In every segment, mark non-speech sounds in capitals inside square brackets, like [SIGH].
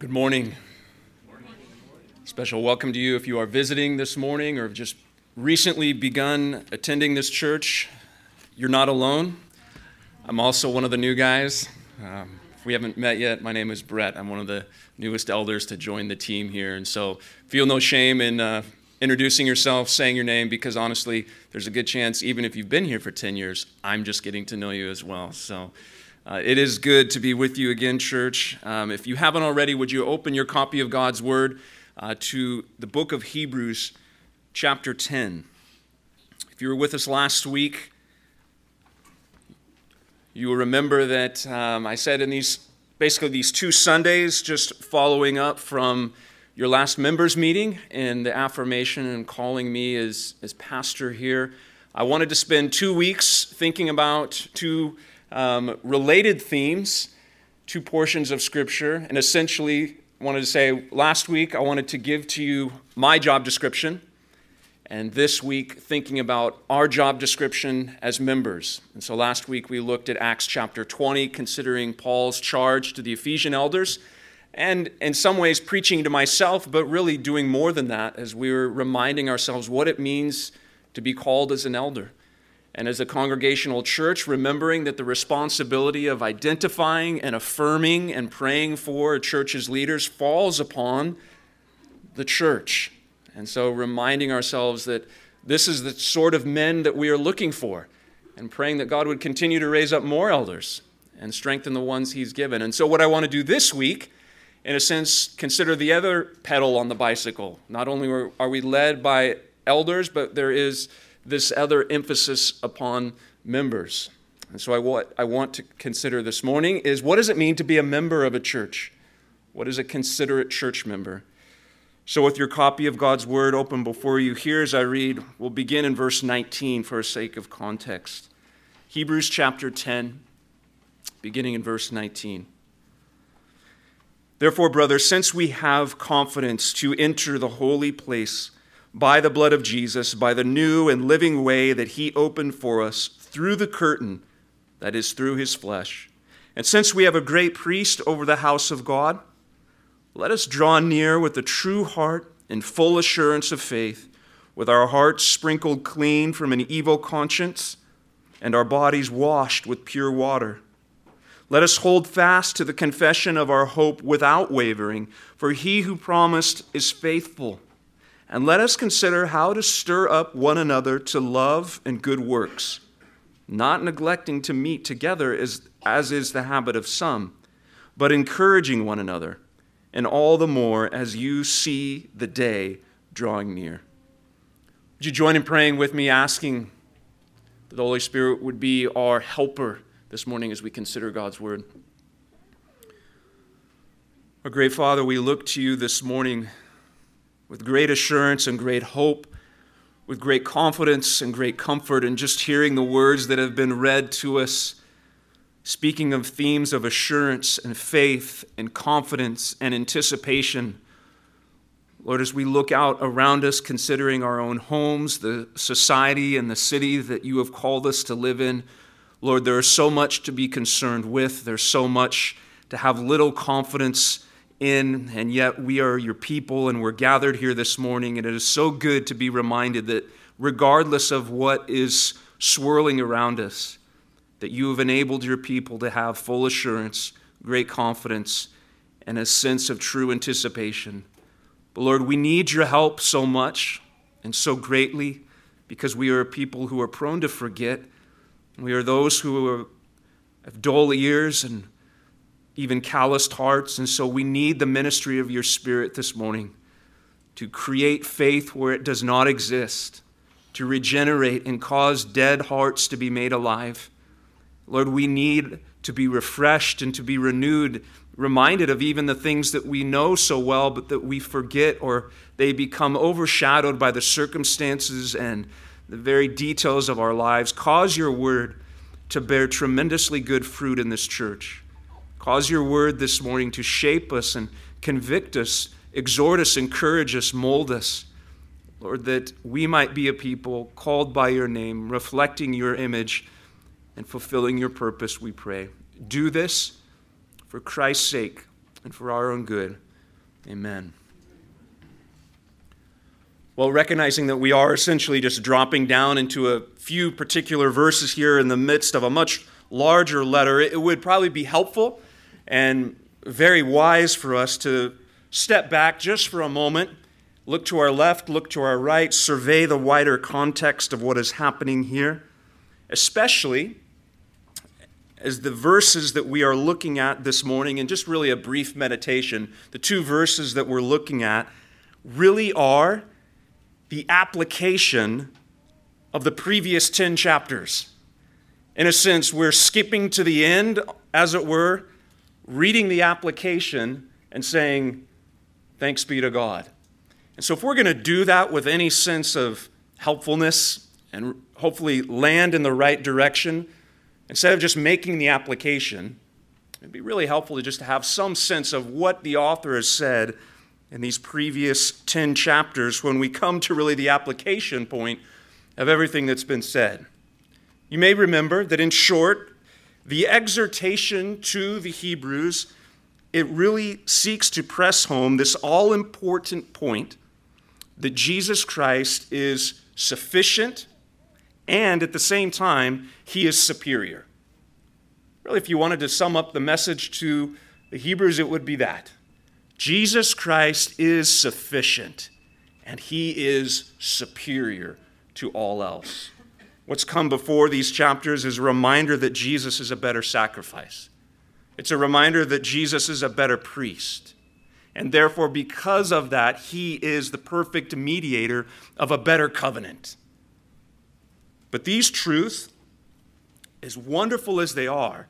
Good morning. Special welcome to you if you are visiting this morning or have just recently begun attending this church. You're not alone. I'm also one of the new guys. Um, if we haven't met yet, my name is Brett. I'm one of the newest elders to join the team here. And so feel no shame in uh, introducing yourself, saying your name, because honestly, there's a good chance, even if you've been here for 10 years, I'm just getting to know you as well. So uh, it is good to be with you again, church. Um, if you haven't already, would you open your copy of God's Word uh, to the book of Hebrews, chapter 10? If you were with us last week, you will remember that um, I said in these basically these two Sundays, just following up from your last members meeting and the affirmation and calling me as, as pastor here. I wanted to spend two weeks thinking about two um, related themes, two portions of Scripture, and essentially wanted to say last week I wanted to give to you my job description, and this week thinking about our job description as members. And so last week we looked at Acts chapter 20, considering Paul's charge to the Ephesian elders, and in some ways preaching to myself, but really doing more than that as we were reminding ourselves what it means to be called as an elder and as a congregational church, remembering that the responsibility of identifying and affirming and praying for a church's leaders falls upon the church. And so, reminding ourselves that this is the sort of men that we are looking for, and praying that God would continue to raise up more elders and strengthen the ones He's given. And so, what I want to do this week, in a sense, consider the other pedal on the bicycle. Not only are we led by elders, but there is this other emphasis upon members. And so, I, what I want to consider this morning is what does it mean to be a member of a church? What is a considerate church member? So, with your copy of God's Word open before you, here as I read, we'll begin in verse 19 for sake of context. Hebrews chapter 10, beginning in verse 19. Therefore, brothers, since we have confidence to enter the holy place, by the blood of Jesus, by the new and living way that he opened for us through the curtain, that is, through his flesh. And since we have a great priest over the house of God, let us draw near with a true heart and full assurance of faith, with our hearts sprinkled clean from an evil conscience and our bodies washed with pure water. Let us hold fast to the confession of our hope without wavering, for he who promised is faithful and let us consider how to stir up one another to love and good works, not neglecting to meet together as, as is the habit of some, but encouraging one another, and all the more as you see the day drawing near. Would you join in praying with me, asking that the Holy Spirit would be our helper this morning as we consider God's Word? Our great Father, we look to you this morning with great assurance and great hope, with great confidence and great comfort, and just hearing the words that have been read to us, speaking of themes of assurance and faith and confidence and anticipation. Lord, as we look out around us, considering our own homes, the society, and the city that you have called us to live in, Lord, there is so much to be concerned with. There's so much to have little confidence in, and yet we are your people and we're gathered here this morning. And it is so good to be reminded that regardless of what is swirling around us, that you have enabled your people to have full assurance, great confidence, and a sense of true anticipation. But Lord, we need your help so much and so greatly because we are people who are prone to forget. We are those who have dull ears and even calloused hearts. And so we need the ministry of your Spirit this morning to create faith where it does not exist, to regenerate and cause dead hearts to be made alive. Lord, we need to be refreshed and to be renewed, reminded of even the things that we know so well, but that we forget or they become overshadowed by the circumstances and the very details of our lives. Cause your word to bear tremendously good fruit in this church. Cause your word this morning to shape us and convict us, exhort us, encourage us, mold us. Lord, that we might be a people called by your name, reflecting your image and fulfilling your purpose, we pray. Do this for Christ's sake and for our own good. Amen. Well, recognizing that we are essentially just dropping down into a few particular verses here in the midst of a much larger letter, it would probably be helpful and very wise for us to step back just for a moment, look to our left, look to our right, survey the wider context of what is happening here, especially as the verses that we are looking at this morning, and just really a brief meditation, the two verses that we're looking at really are the application of the previous 10 chapters. In a sense, we're skipping to the end, as it were, reading the application and saying, Thanks be to God. And so, if we're going to do that with any sense of helpfulness and hopefully land in the right direction, instead of just making the application, it'd be really helpful to just have some sense of what the author has said in these previous 10 chapters when we come to really the application point of everything that's been said. You may remember that, in short, the exhortation to the Hebrews it really seeks to press home this all important point that Jesus Christ is sufficient and at the same time, he is superior. Really, if you wanted to sum up the message to the Hebrews, it would be that. Jesus Christ is sufficient, and he is superior to all else. What's come before these chapters is a reminder that Jesus is a better sacrifice. It's a reminder that Jesus is a better priest. And therefore, because of that, he is the perfect mediator of a better covenant. But these truths, as wonderful as they are,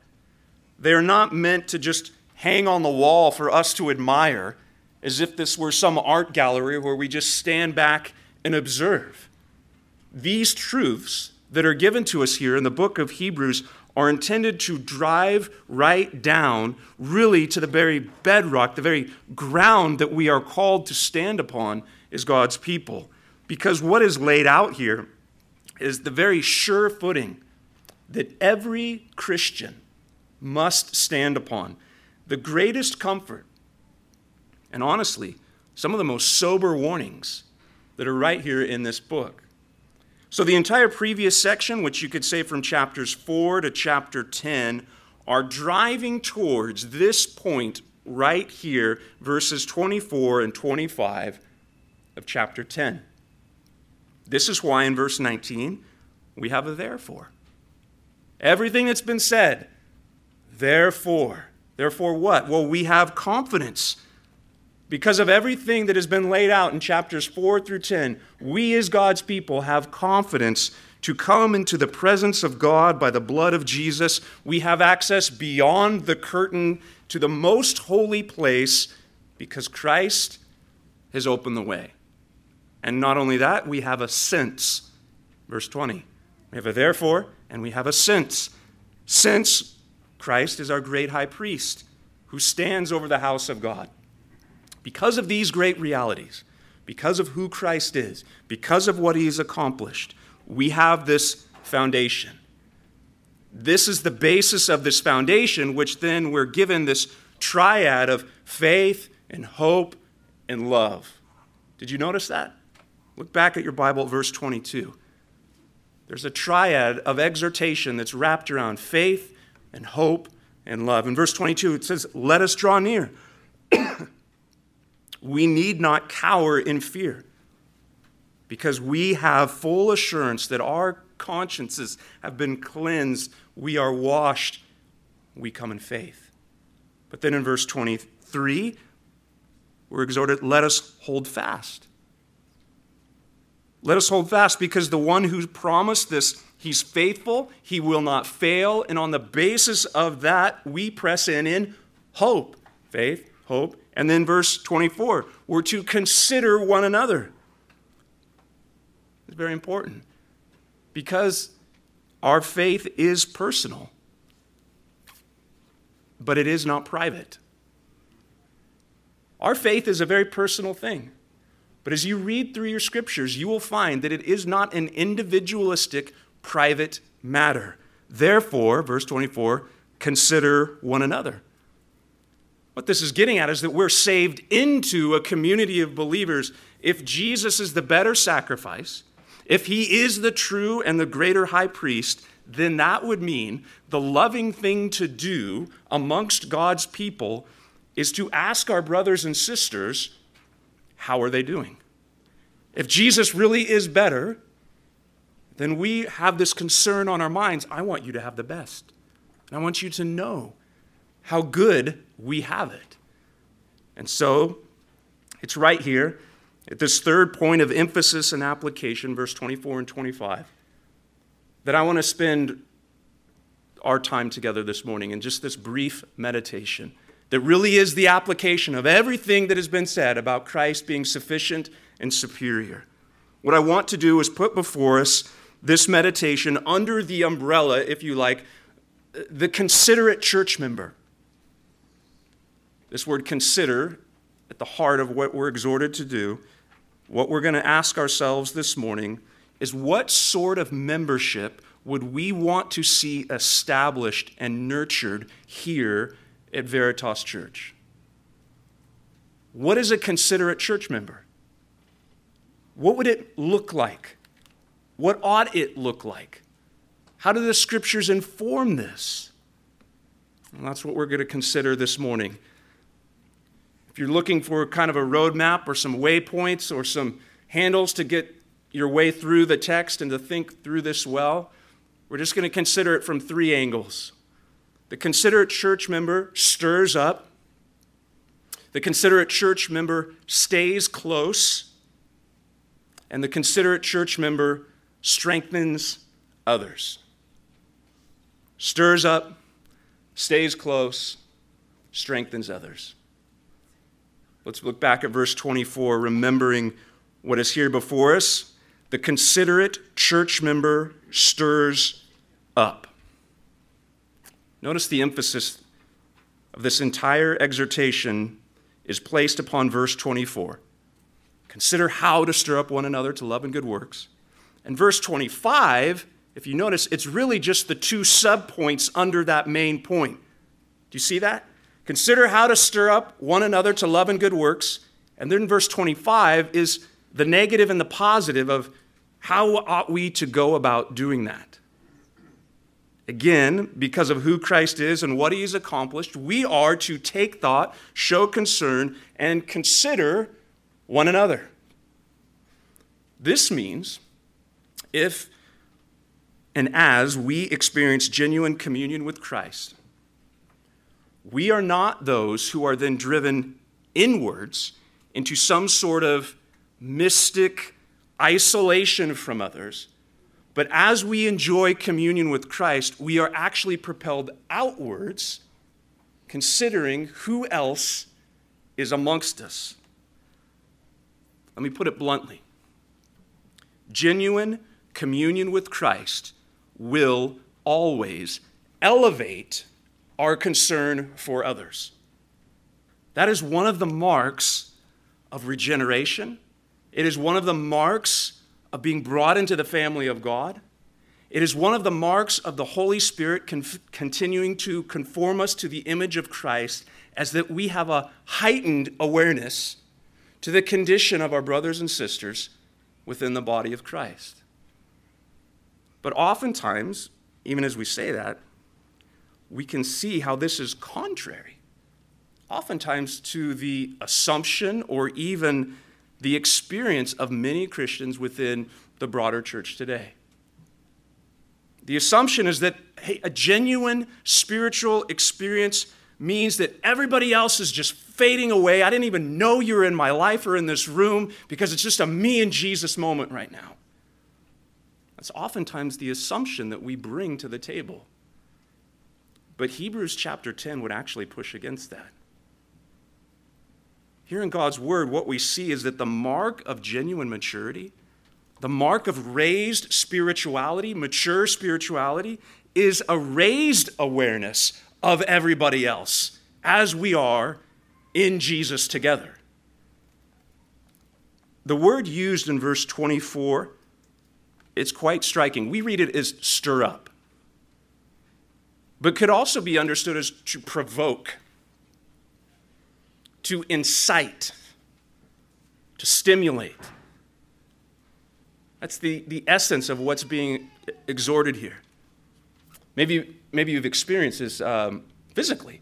they are not meant to just hang on the wall for us to admire as if this were some art gallery where we just stand back and observe. These truths that are given to us here in the book of Hebrews are intended to drive right down, really, to the very bedrock, the very ground that we are called to stand upon as God's people. Because what is laid out here is the very sure footing that every Christian must stand upon the greatest comfort, and honestly, some of the most sober warnings that are right here in this book. So, the entire previous section, which you could say from chapters 4 to chapter 10, are driving towards this point right here, verses 24 and 25 of chapter 10. This is why in verse 19 we have a therefore. Everything that's been said, therefore. Therefore, what? Well, we have confidence. Because of everything that has been laid out in chapters 4 through 10, we as God's people have confidence to come into the presence of God by the blood of Jesus. We have access beyond the curtain to the most holy place because Christ has opened the way. And not only that, we have a sense. Verse 20. We have a therefore, and we have a sense. Since Christ is our great high priest who stands over the house of God. Because of these great realities, because of who Christ is, because of what he's accomplished, we have this foundation. This is the basis of this foundation, which then we're given this triad of faith and hope and love. Did you notice that? Look back at your Bible, verse 22. There's a triad of exhortation that's wrapped around faith and hope and love. In verse 22, it says, Let us draw near. We need not cower in fear because we have full assurance that our consciences have been cleansed, we are washed, we come in faith. But then in verse 23, we're exhorted, let us hold fast. Let us hold fast because the one who promised this He's faithful, He will not fail. And on the basis of that, we press in in hope. Faith, hope. And then verse 24, we're to consider one another. It's very important because our faith is personal, but it is not private. Our faith is a very personal thing. But as you read through your scriptures, you will find that it is not an individualistic private matter. Therefore, verse 24, consider one another. What this is getting at is that we're saved into a community of believers. If Jesus is the better sacrifice, if he is the true and the greater high priest, then that would mean the loving thing to do amongst God's people is to ask our brothers and sisters, how are they doing? If Jesus really is better, then we have this concern on our minds. I want you to have the best. And I want you to know how good we have it. And so it's right here at this third point of emphasis and application, verse 24 and 25, that I want to spend our time together this morning in just this brief meditation that really is the application of everything that has been said about Christ being sufficient and superior. What I want to do is put before us this meditation under the umbrella, if you like, the considerate church member. This word consider at the heart of what we're exhorted to do. What we're going to ask ourselves this morning is what sort of membership would we want to see established and nurtured here at Veritas Church? What is a considerate church member? What would it look like? What ought it look like? How do the scriptures inform this? That's what we're going to consider this morning. If you're looking for kind of a roadmap or some waypoints or some handles to get your way through the text and to think through this well, we're just going to consider it from three angles. The considerate church member stirs up, the considerate church member stays close, and the considerate church member strengthens others. Stirs up, stays close, strengthens others. Let's look back at verse 24, remembering what is here before us. The considerate church member stirs up. Notice the emphasis of this entire exhortation is placed upon verse 24. Consider how to stir up one another to love and good works. And verse 25, if you notice, it's really just the two subpoints under that main point. Do you see that? Consider how to stir up one another to love and good works. And then verse 25 is the negative and the positive of how ought we to go about doing that. Again, because of who Christ is and what he has accomplished, we are to take thought, show concern, and consider one another. This means if and as we experience genuine communion with Christ, we are not those who are then driven inwards into some sort of mystic isolation from others. But as we enjoy communion with Christ, we are actually propelled outwards, considering who else is amongst us. Let me put it bluntly genuine communion with Christ will always elevate our concern for others. That is one of the marks of regeneration. It is one of the marks of being brought into the family of God. It is one of the marks of the Holy Spirit continuing to conform us to the image of Christ as that we have a heightened awareness to the condition of our brothers and sisters within the body of Christ. But oftentimes, even as we say that, we can see how this is contrary, oftentimes to the assumption or even the experience of many Christians within the broader church today. The assumption is that hey, a genuine spiritual experience means that everybody else is just fading away. I didn't even know you were in my life or in this room because it's just a me and Jesus moment right now. That's oftentimes the assumption that we bring to the table. But Hebrews chapter 10 would actually push against that. Here in God's word, what we see is that the mark of genuine maturity, the mark of raised spirituality, mature spirituality, is a raised awareness of everybody else as we are in Jesus together. The word used in verse 24, it's quite striking. We read it as stir up but could also be understood as to provoke. to incite, to stimulate. That's the, the essence of what's being exhorted here. Maybe, maybe you've experienced this um, physically.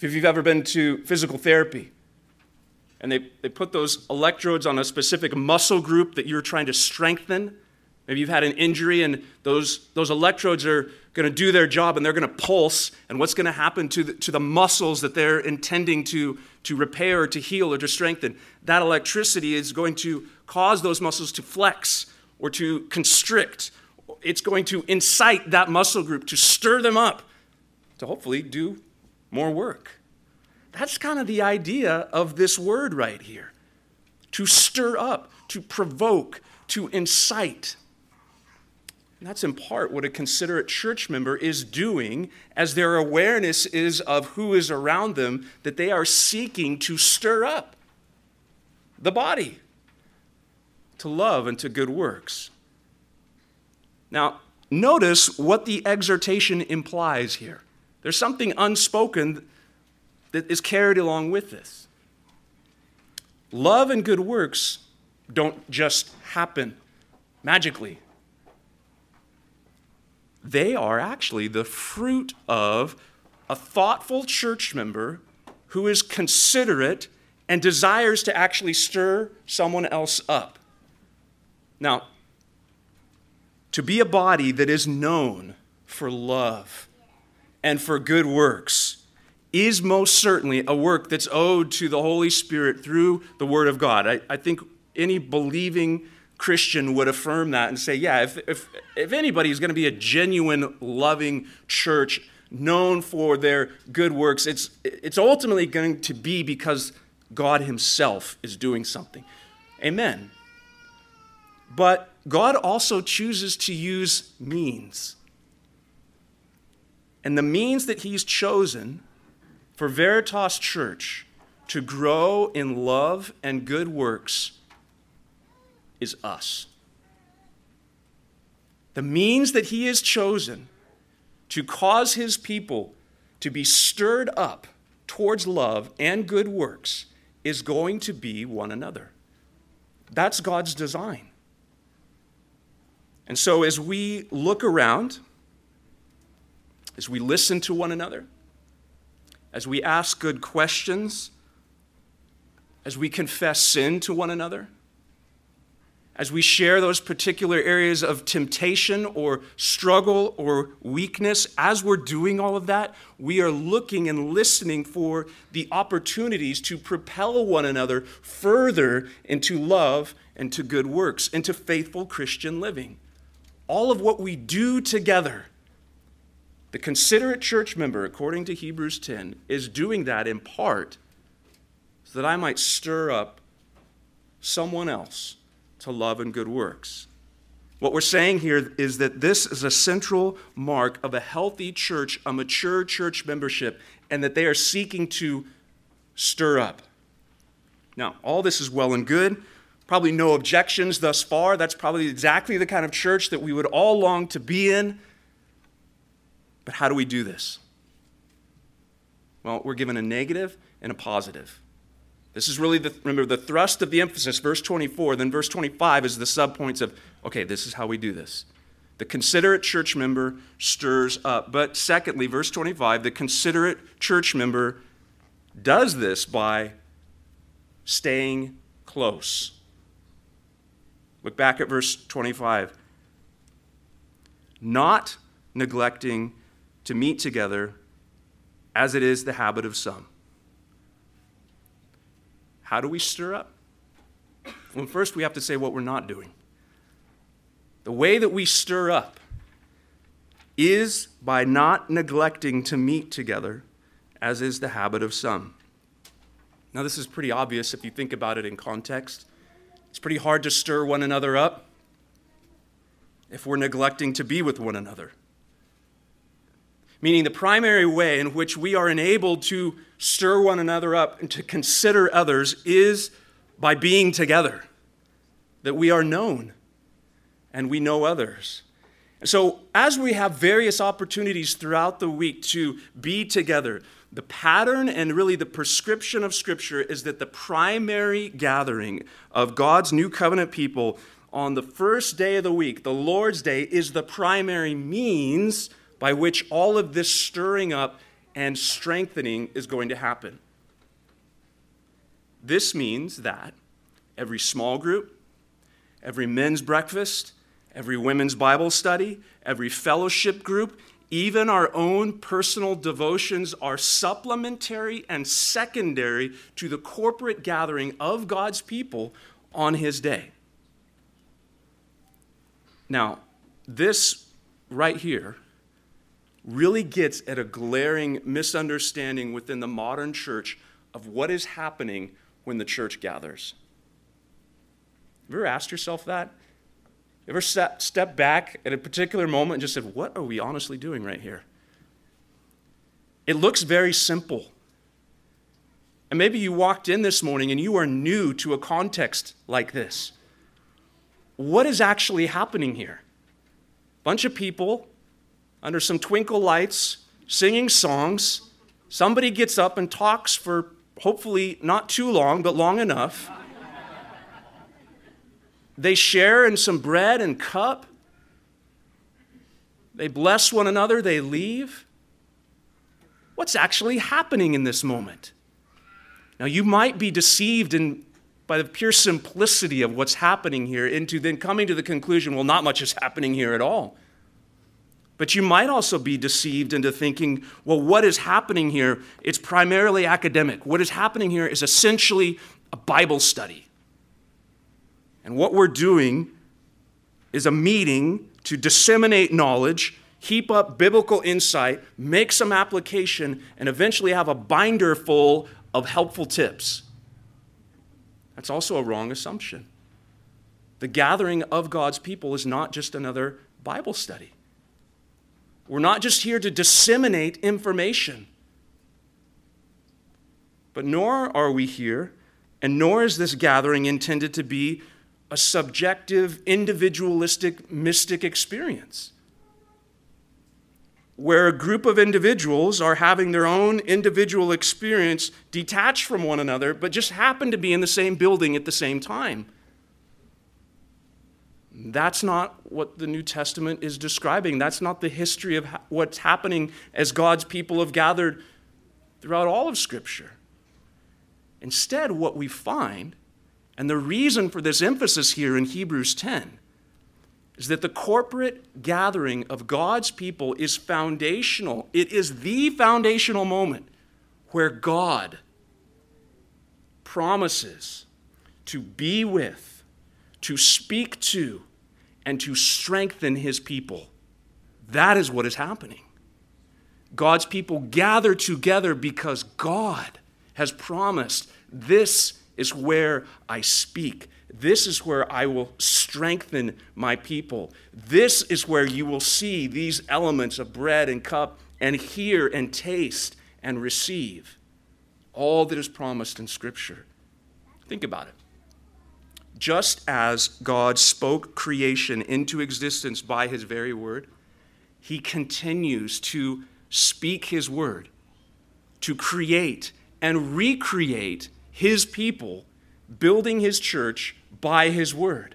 If you've ever been to physical therapy and they, they put those electrodes on a specific muscle group that you're trying to strengthen, maybe you've had an injury and those, those electrodes are going to do their job and they're going to pulse, and what's going to happen to the, to the muscles that they're intending to, to repair or to heal or to strengthen? That electricity is going to cause those muscles to flex or to constrict. It's going to incite that muscle group to stir them up to hopefully do more work. That's kind of the idea of this word right here to stir up, to provoke, to incite. And that's in part what a considerate church member is doing as their awareness is of who is around them, that they are seeking to stir up the body to love and to good works. Now, notice what the exhortation implies here. There's something unspoken that is carried along with this. Love and good works don't just happen magically, they are actually the fruit of a thoughtful church member who is considerate and desires to actually stir someone else up. Now, to be a body that is known for love and for good works is most certainly a work that's owed to the Holy Spirit through the Word of God. I, I think any believing Christian would affirm that and say, yeah, if, if, if anybody is going to be a genuine, loving church known for their good works, it's, it's ultimately going to be because God Himself is doing something. Amen. But God also chooses to use means. And the means that He's chosen for Veritas Church to grow in love and good works is us. The means that He has chosen to cause His people to be stirred up towards love and good works is going to be one another. That's God's design. And so, as we look around, as we listen to one another, as we ask good questions, as we confess sin to one another, as we share those particular areas of temptation or struggle or weakness, as we're doing all of that, we are looking and listening for the opportunities to propel one another further into love and to good works, into faithful Christian living. All of what we do together, the considerate church member, according to Hebrews 10, is doing that in part so that I might stir up someone else to love and good works. What we're saying here is that this is a central mark of a healthy church, a mature church membership, and that they are seeking to stir up. Now, all this is well and good. Probably no objections thus far. That's probably exactly the kind of church that we would all long to be in. But how do we do this? Well, we're given a negative and a positive. This is really the remember the thrust of the emphasis, verse 24, then verse 25 is the subpoints of okay, this is how we do this. The considerate church member stirs up. But secondly, verse 25, the considerate church member does this by staying close. Look back at verse 25. Not neglecting to meet together as it is the habit of some. How do we stir up? Well, first we have to say what we're not doing. The way that we stir up is by not neglecting to meet together, as is the habit of some. Now, this is pretty obvious if you think about it in context. It's pretty hard to stir one another up if we're neglecting to be with one another. Meaning, the primary way in which we are enabled to stir one another up and to consider others is by being together, that we are known and we know others. So, as we have various opportunities throughout the week to be together, the pattern and really the prescription of Scripture is that the primary gathering of God's new covenant people on the first day of the week, the Lord's Day, is the primary means by which all of this stirring up and strengthening is going to happen. This means that every small group, every men's breakfast, every women's Bible study, every fellowship group, even our own personal devotions are supplementary and secondary to the corporate gathering of God's people on His day. Now, this right here really gets at a glaring misunderstanding within the modern church of what is happening when the church gathers. Have you ever asked yourself that? Ever step, step back at a particular moment and just said, What are we honestly doing right here? It looks very simple. And maybe you walked in this morning and you are new to a context like this. What is actually happening here? Bunch of people under some twinkle lights singing songs. Somebody gets up and talks for hopefully not too long, but long enough. They share in some bread and cup. They bless one another, they leave. What's actually happening in this moment? Now, you might be deceived in, by the pure simplicity of what's happening here into then coming to the conclusion, well, not much is happening here at all. But you might also be deceived into thinking, well, what is happening here? It's primarily academic. What is happening here is essentially a Bible study. And what we're doing is a meeting to disseminate knowledge, heap up biblical insight, make some application, and eventually have a binder full of helpful tips. That's also a wrong assumption. The gathering of God's people is not just another Bible study. We're not just here to disseminate information, but nor are we here, and nor is this gathering intended to be a subjective, individualistic, mystic experience where a group of individuals are having their own individual experience detached from one another, but just happen to be in the same building at the same time. That's not what the New Testament is describing. That's not the history of what's happening as God's people have gathered throughout all of Scripture. Instead, what we find and the reason for this emphasis here in Hebrews 10 is that the corporate gathering of God's people is foundational. It is the foundational moment where God promises to be with, to speak to, and to strengthen his people. That is what is happening. God's people gather together because God has promised this is where I speak. This is where I will strengthen my people. This is where you will see these elements of bread and cup and hear and taste and receive all that is promised in Scripture. Think about it. Just as God spoke creation into existence by His very word, He continues to speak His word, to create and recreate his people, building his church by his word.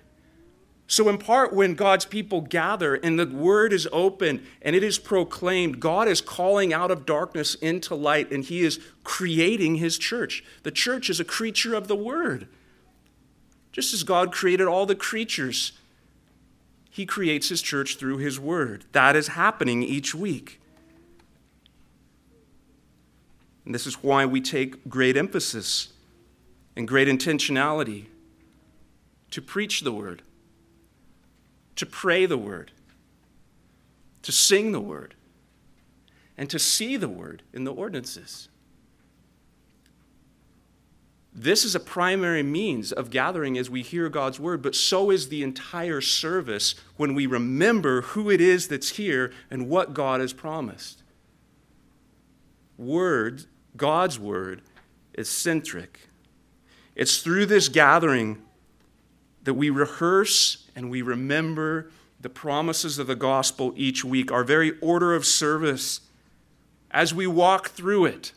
So, in part, when God's people gather and the word is open and it is proclaimed, God is calling out of darkness into light and he is creating his church. The church is a creature of the word. Just as God created all the creatures, he creates his church through his word. That is happening each week. And this is why we take great emphasis and great intentionality to preach the word, to pray the word, to sing the word, and to see the word in the ordinances. This is a primary means of gathering as we hear God's word, but so is the entire service when we remember who it is that's here and what God has promised. Word, God's word, is centric it's through this gathering that we rehearse and we remember the promises of the gospel each week, our very order of service. As we walk through it,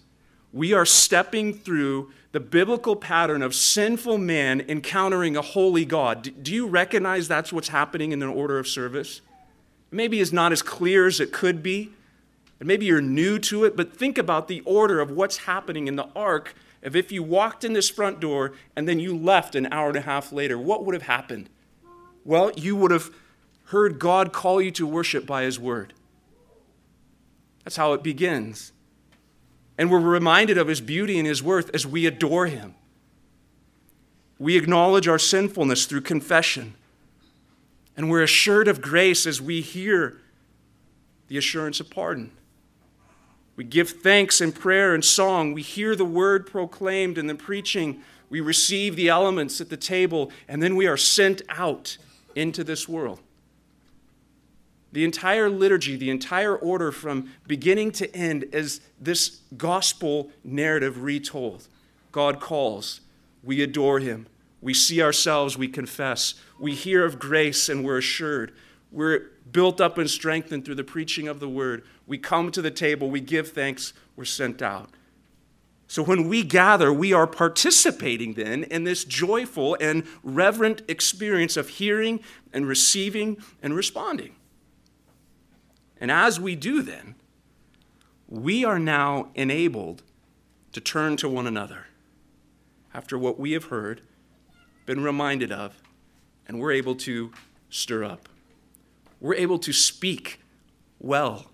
we are stepping through the biblical pattern of sinful man encountering a holy God. Do you recognize that's what's happening in the order of service? Maybe it's not as clear as it could be, and maybe you're new to it, but think about the order of what's happening in the arc of if you walked in this front door and then you left an hour and a half later, what would have happened? Well, you would have heard God call you to worship by his word. That's how it begins. And we're reminded of his beauty and his worth as we adore him. We acknowledge our sinfulness through confession. And we're assured of grace as we hear the assurance of pardon. We give thanks in prayer and song. We hear the word proclaimed in the preaching. We receive the elements at the table, and then we are sent out into this world. The entire liturgy, the entire order from beginning to end is this gospel narrative retold. God calls, we adore him, we see ourselves, we confess, we hear of grace, and we're assured. We're built up and strengthened through the preaching of the word. We come to the table, we give thanks, we're sent out. So when we gather, we are participating then in this joyful and reverent experience of hearing and receiving and responding. And as we do then, we are now enabled to turn to one another after what we have heard, been reminded of, and we're able to stir up. We're able to speak well.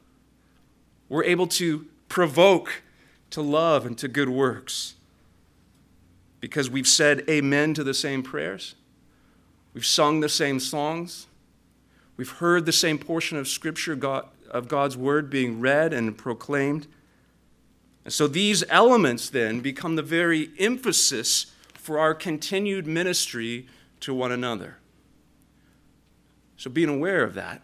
We're able to provoke to love and to good works because we've said amen to the same prayers, we've sung the same songs, we've heard the same portion of Scripture God, of God's Word being read and proclaimed. And so these elements then become the very emphasis for our continued ministry to one another. So, being aware of that,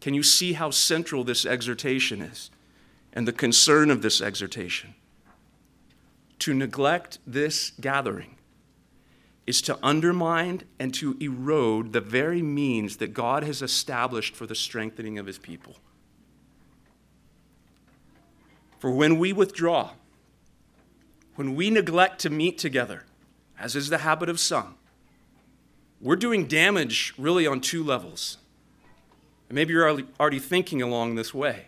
can you see how central this exhortation is and the concern of this exhortation? To neglect this gathering is to undermine and to erode the very means that God has established for the strengthening of his people. For when we withdraw, when we neglect to meet together, as is the habit of some, we're doing damage really on two levels. And maybe you're already thinking along this way.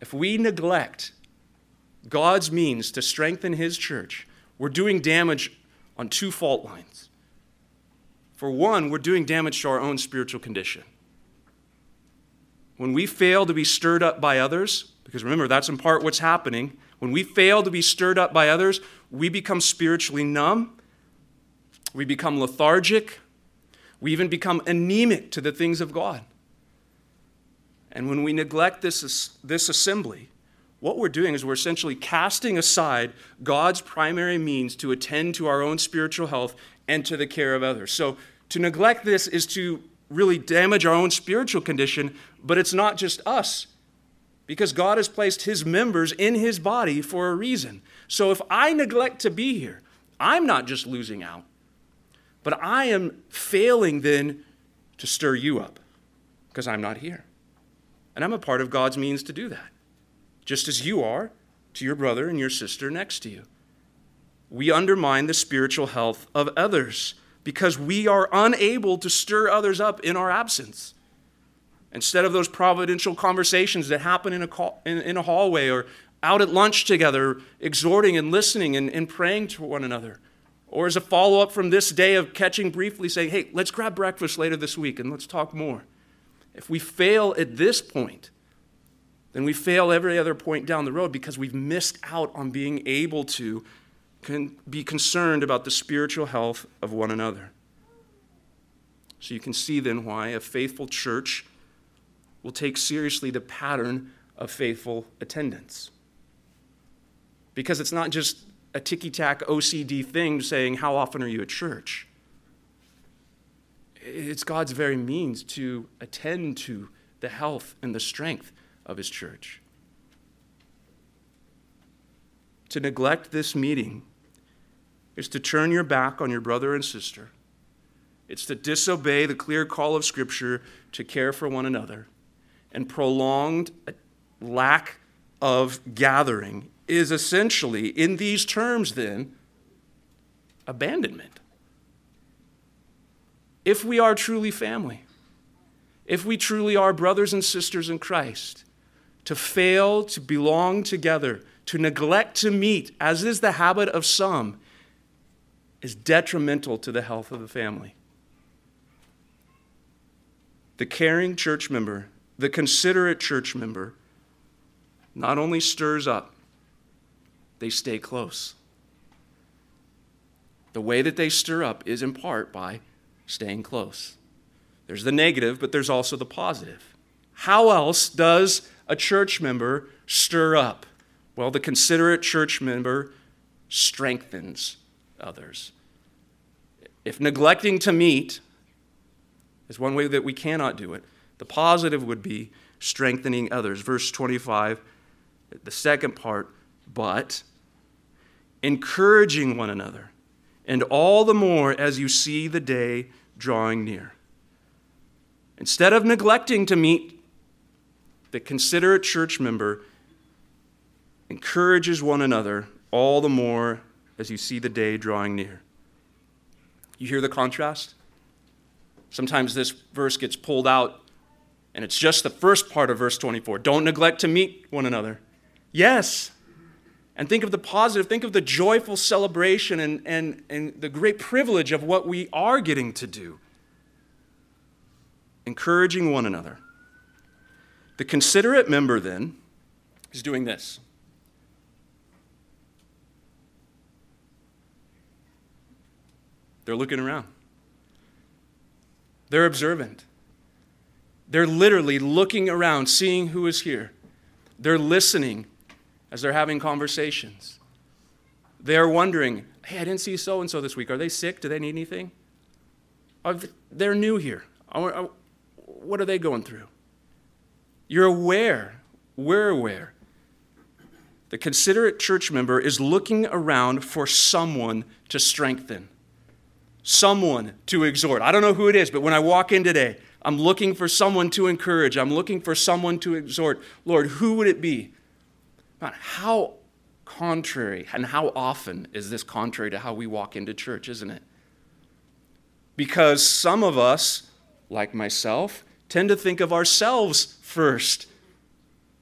If we neglect God's means to strengthen His church, we're doing damage on two fault lines. For one, we're doing damage to our own spiritual condition. When we fail to be stirred up by others, because remember, that's in part what's happening. When we fail to be stirred up by others, we become spiritually numb we become lethargic. We even become anemic to the things of God. And when we neglect this, this assembly, what we're doing is we're essentially casting aside God's primary means to attend to our own spiritual health and to the care of others. So to neglect this is to really damage our own spiritual condition, but it's not just us, because God has placed His members in His body for a reason. So if I neglect to be here, I'm not just losing out, but I am failing then to stir you up because I'm not here. And I'm a part of God's means to do that, just as you are to your brother and your sister next to you. We undermine the spiritual health of others because we are unable to stir others up in our absence. Instead of those providential conversations that happen in a, call, in, in a hallway or out at lunch together, exhorting and listening and, and praying to one another, or as a follow up from this day of catching briefly, saying, hey, let's grab breakfast later this week and let's talk more. If we fail at this point, then we fail every other point down the road because we've missed out on being able to be concerned about the spiritual health of one another. So you can see then why a faithful church will take seriously the pattern of faithful attendance. Because it's not just a ticky tack OCD thing saying, How often are you at church? It's God's very means to attend to the health and the strength of His church. To neglect this meeting is to turn your back on your brother and sister. It's to disobey the clear call of Scripture to care for one another. And prolonged uh, lack of gathering is essentially, in these terms, then, abandonment. If we are truly family, if we truly are brothers and sisters in Christ, to fail to belong together, to neglect to meet, as is the habit of some, is detrimental to the health of the family. The caring church member, the considerate church member, not only stirs up, they stay close. The way that they stir up is in part by staying close. There's the negative, but there's also the positive. How else does a church member stir up? Well, the considerate church member strengthens others. If neglecting to meet is one way that we cannot do it, the positive would be strengthening others. Verse 25, the second part, but encouraging one another, and all the more as you see the day drawing near. Instead of neglecting to meet, the considerate church member encourages one another all the more as you see the day drawing near. You hear the contrast? Sometimes this verse gets pulled out, and it's just the first part of verse 24. Don't neglect to meet one another. Yes. And think of the positive, think of the joyful celebration and, and, and the great privilege of what we are getting to do encouraging one another. The considerate member then is doing this. They're looking around. They're observant. They're literally looking around, seeing who is here. They're listening as they're having conversations. They're wondering, hey, I didn't see so and so this week. Are they sick? Do they need anything? They're new here what are they going through? You're aware. We're aware. The considerate church member is looking around for someone to strengthen, someone to exhort. I don't know who it is, but when I walk in today, I'm looking for someone to encourage. I'm looking for someone to exhort. Lord, who would it be? God, how contrary and how often is this contrary to how we walk into church, isn't it? Because some of us, like myself, tend to think of ourselves first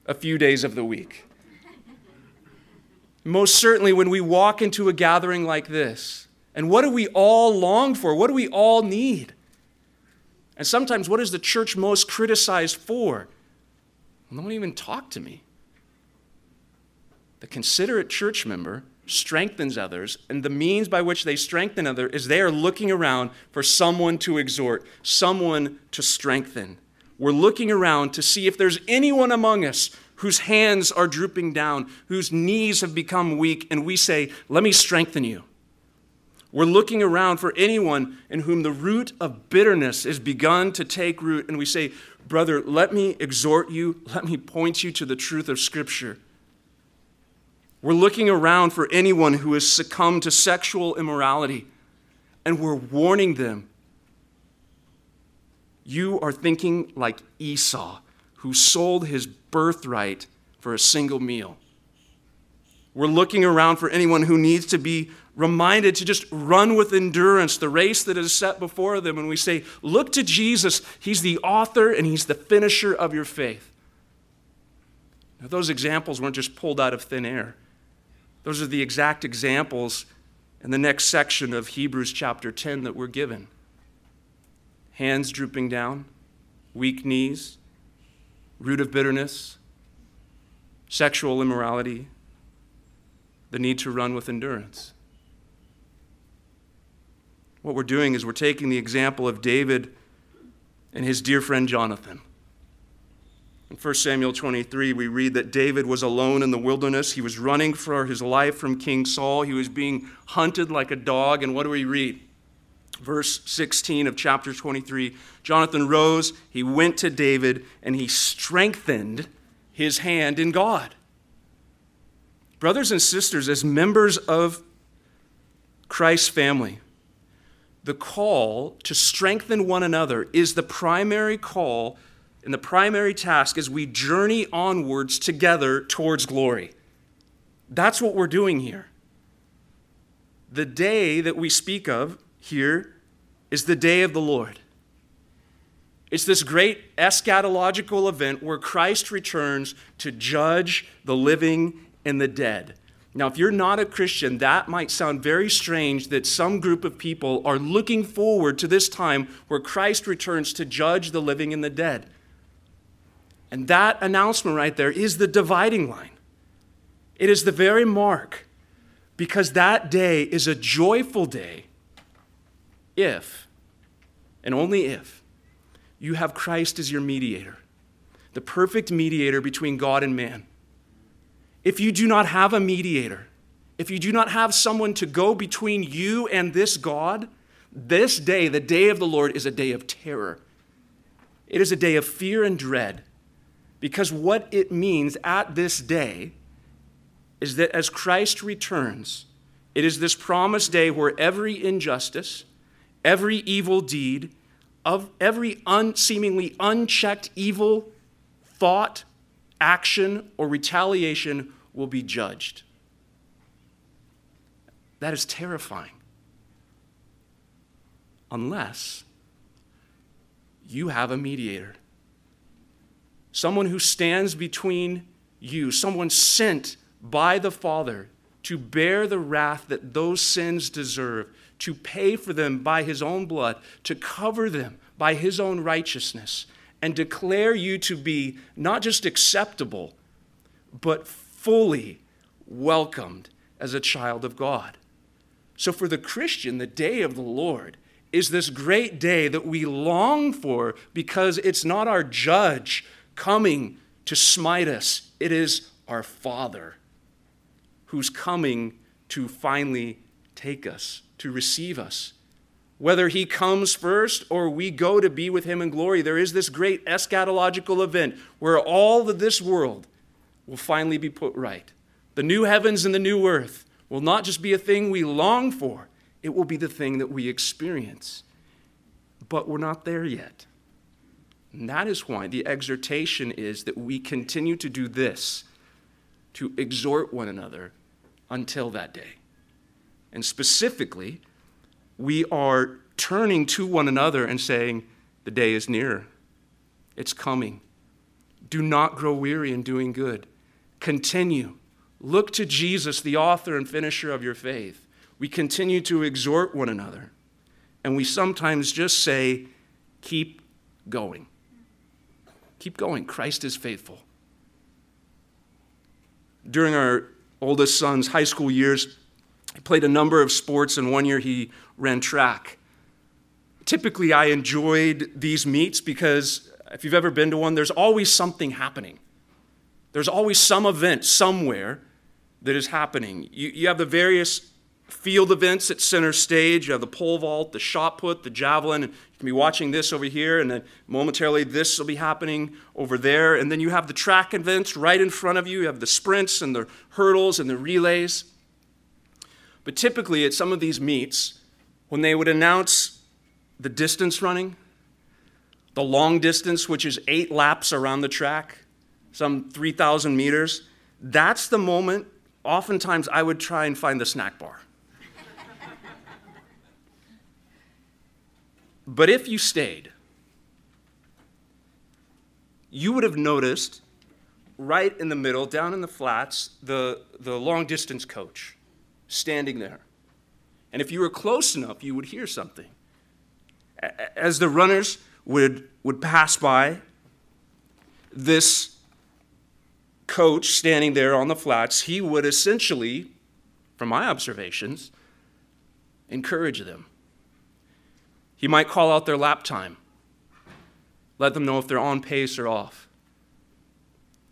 a few days of the week. Most certainly, when we walk into a gathering like this, and what do we all long for? What do we all need? And sometimes, what is the church most criticized for? Well, don't even talk to me. The considerate church member strengthens others, and the means by which they strengthen others is they are looking around for someone to exhort, someone to strengthen. We're looking around to see if there's anyone among us whose hands are drooping down, whose knees have become weak, and we say, Let me strengthen you. We're looking around for anyone in whom the root of bitterness has begun to take root, and we say, Brother, let me exhort you, let me point you to the truth of Scripture. We're looking around for anyone who has succumbed to sexual immorality, and we're warning them. You are thinking like Esau, who sold his birthright for a single meal. We're looking around for anyone who needs to be reminded to just run with endurance the race that is set before them. And we say, Look to Jesus. He's the author and He's the finisher of your faith. Now, those examples weren't just pulled out of thin air. Those are the exact examples in the next section of Hebrews chapter 10 that we're given hands drooping down, weak knees, root of bitterness, sexual immorality, the need to run with endurance. What we're doing is we're taking the example of David and his dear friend Jonathan. In 1 Samuel 23, we read that David was alone in the wilderness. He was running for his life from King Saul. He was being hunted like a dog. And what do we read? Verse 16 of chapter 23 Jonathan rose, he went to David, and he strengthened his hand in God. Brothers and sisters, as members of Christ's family, the call to strengthen one another is the primary call and the primary task as we journey onwards together towards glory. That's what we're doing here. The day that we speak of here is the day of the Lord. It's this great eschatological event where Christ returns to judge the living and the dead. Now, if you're not a Christian, that might sound very strange that some group of people are looking forward to this time where Christ returns to judge the living and the dead. And that announcement right there is the dividing line. It is the very mark because that day is a joyful day if, and only if, you have Christ as your mediator, the perfect mediator between God and man. If you do not have a mediator, if you do not have someone to go between you and this God, this day, the day of the Lord, is a day of terror. It is a day of fear and dread. Because what it means at this day is that as Christ returns, it is this promised day where every injustice, every evil deed, of every un, seemingly unchecked evil thought, action, or retaliation will be judged. That is terrifying. Unless you have a mediator, someone who stands between you, someone sent by the Father to bear the wrath that those sins deserve to pay for them by his own blood, to cover them by his own righteousness, and declare you to be not just acceptable, but fully welcomed as a child of God. So, for the Christian, the day of the Lord is this great day that we long for because it's not our judge coming to smite us, it is our Father who's coming to finally take us to receive us. Whether he comes first or we go to be with him in glory, there is this great eschatological event where all of this world will finally be put right. The new heavens and the new earth will not just be a thing we long for, it will be the thing that we experience. But we're not there yet. And that is why the exhortation is that we continue to do this to exhort one another until that day. And specifically, we are turning to one another and saying, The day is near, it's coming. Do not grow weary in doing good. Continue. Look to Jesus, the author and finisher of your faith. We continue to exhort one another. And we sometimes just say, Keep going. Keep going. Christ is faithful. During our oldest son's high school years, he played a number of sports, and one year he ran track. Typically, I enjoyed these meets because if you've ever been to one, there's always something happening. There's always some event somewhere that is happening. You, you have the various field events at center stage. You have the pole vault, the shot put, the javelin. You can be watching this over here, and then momentarily this will be happening over there. And then you have the track events right in front of you. You have the sprints and the hurdles and the relays. But typically, at some of these meets, when they would announce the distance running, the long distance, which is eight laps around the track, some 3,000 meters, that's the moment oftentimes I would try and find the snack bar. [LAUGHS] but if you stayed, you would have noticed right in the middle, down in the flats, the, the long distance coach standing there. And if you were close enough, you would hear something. As the runners would, would pass by, this coach standing there on the flats, he would essentially, from my observations, encourage them. He might call out their lap time, let them know if they're on pace or off.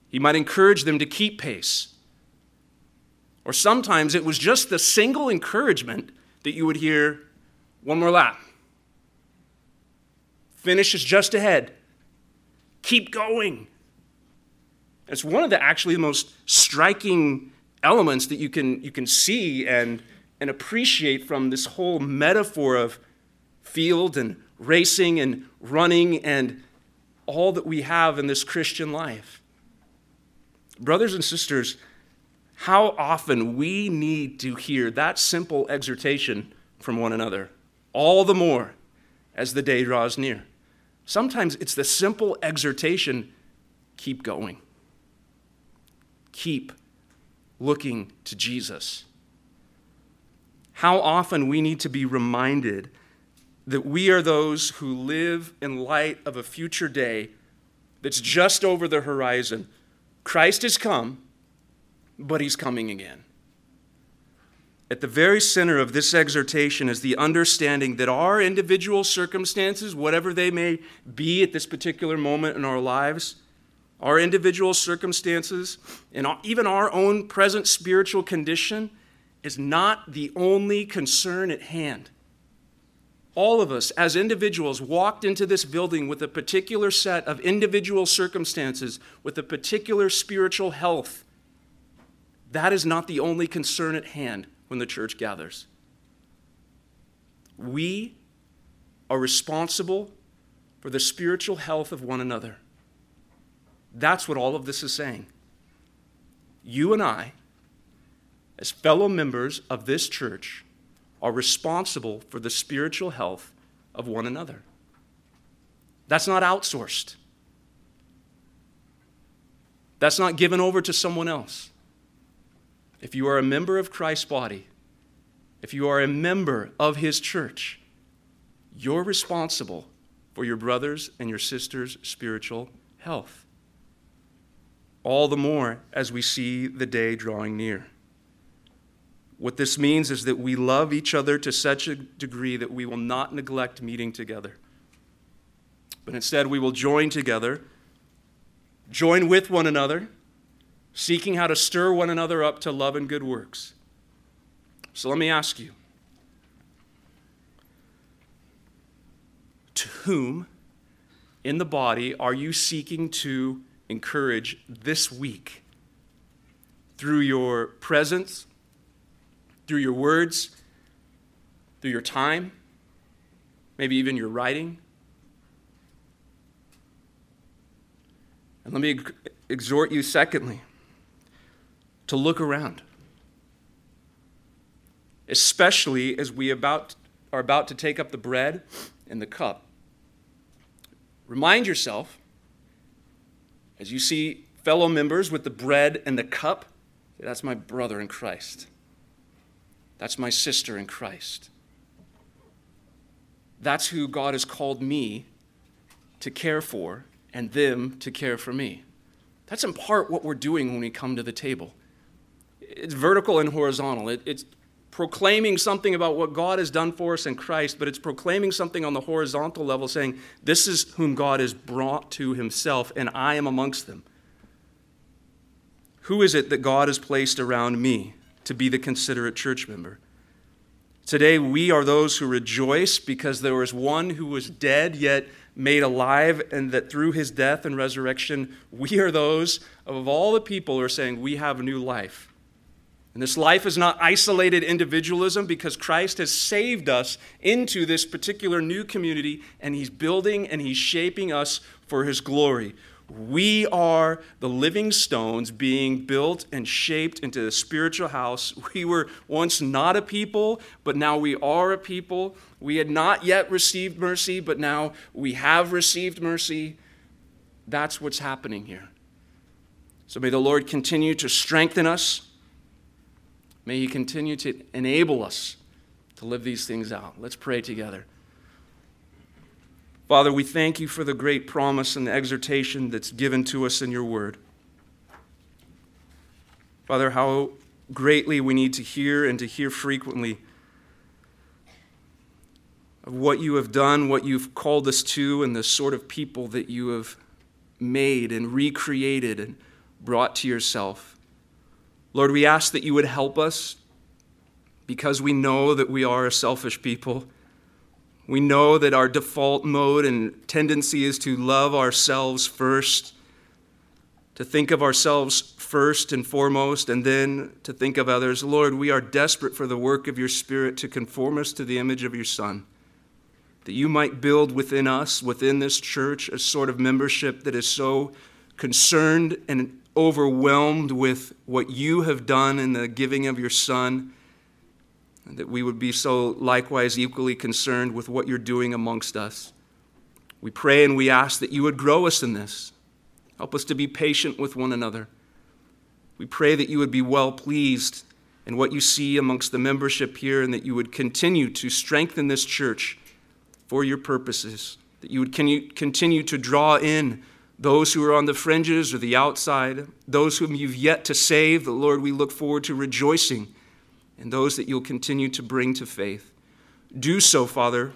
He might encourage them to keep pace or sometimes it was just the single encouragement that you would hear one more lap. Finish is just ahead. Keep going. It's one of the actually the most striking elements that you can, you can see and, and appreciate from this whole metaphor of field and racing and running and all that we have in this Christian life. Brothers and sisters, how often we need to hear that simple exhortation from one another, all the more as the day draws near. Sometimes it's the simple exhortation keep going, keep looking to Jesus. How often we need to be reminded that we are those who live in light of a future day that's just over the horizon. Christ has come, but he's coming again. At the very center of this exhortation is the understanding that our individual circumstances, whatever they may be at this particular moment in our lives, our individual circumstances, and even our own present spiritual condition, is not the only concern at hand all of us as individuals walked into this building with a particular set of individual circumstances, with a particular spiritual health. That is not the only concern at hand when the church gathers. We are responsible for the spiritual health of one another. That's what all of this is saying. You and I, as fellow members of this church, are responsible for the spiritual health of one another. That's not outsourced. That's not given over to someone else. If you are a member of Christ's body, if you are a member of his church, you're responsible for your brothers and your sisters' spiritual health. All the more as we see the day drawing near. What this means is that we love each other to such a degree that we will not neglect meeting together. But instead, we will join together, join with one another, seeking how to stir one another up to love and good works. So let me ask you to whom in the body are you seeking to encourage this week through your presence? through your words, through your time, maybe even your writing. And let me exhort you, secondly, to look around, especially as we about, are about to take up the bread and the cup. Remind yourself, as you see fellow members with the bread and the cup, that's my brother in Christ. That's my sister in Christ. That's who God has called me to care for and them to care for me. That's in part what we're doing when we come to the table. It's vertical and horizontal. It, it's proclaiming something about what God has done for us in Christ, but it's proclaiming something on the horizontal level, saying, This is whom God has brought to himself, and I am amongst them. Who is it that God has placed around me? to be the considerate church member. Today, we are those who rejoice because there was one who was dead yet made alive, and that through his death and resurrection, we are those of all the people who are saying we have a new life. And this life is not isolated individualism because Christ has saved us into this particular new community, and he's building and he's shaping us for his glory. We are the living stones being built and shaped into the spiritual house. [LAUGHS] We were once not a people, but now we are a people. We had not yet received mercy, but now we have received mercy. That's what's happening here. So may the Lord continue to strengthen us. May He continue to enable us to live these things out. Let's pray together. Father, we thank you for the great promise and the exhortation that's given to us in your word. Father, how greatly we need to hear and to hear frequently of what you have done, what you've called us to, and the sort of people that you have made and recreated and brought to yourself. Lord, we ask that you would help us because we know that we are a selfish people we know that our default mode and tendency is to love ourselves first, to think of ourselves first and foremost, and then to think of others. Lord, we are desperate for the work of your Spirit to conform us to the image of your Son. that you might build within us, within this church, a sort of membership that is so concerned and overwhelmed with what you have done in the giving of your Son, that we would be so likewise equally concerned with what you're doing amongst us. We pray and we ask that you would grow us in this. Help us to be patient with one another. We pray that you would be well pleased in what you see amongst the membership here and that you would continue to strengthen this church for your purposes, that you would continue to draw in those who are on the fringes or the outside, those whom you've yet to save. The Lord, we look forward to rejoicing and those that you'll continue to bring to faith. Do so, Father,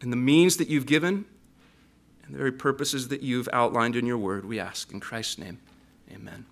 in the means that you've given and the very purposes that you've outlined in your word, we ask. In Christ's name, amen.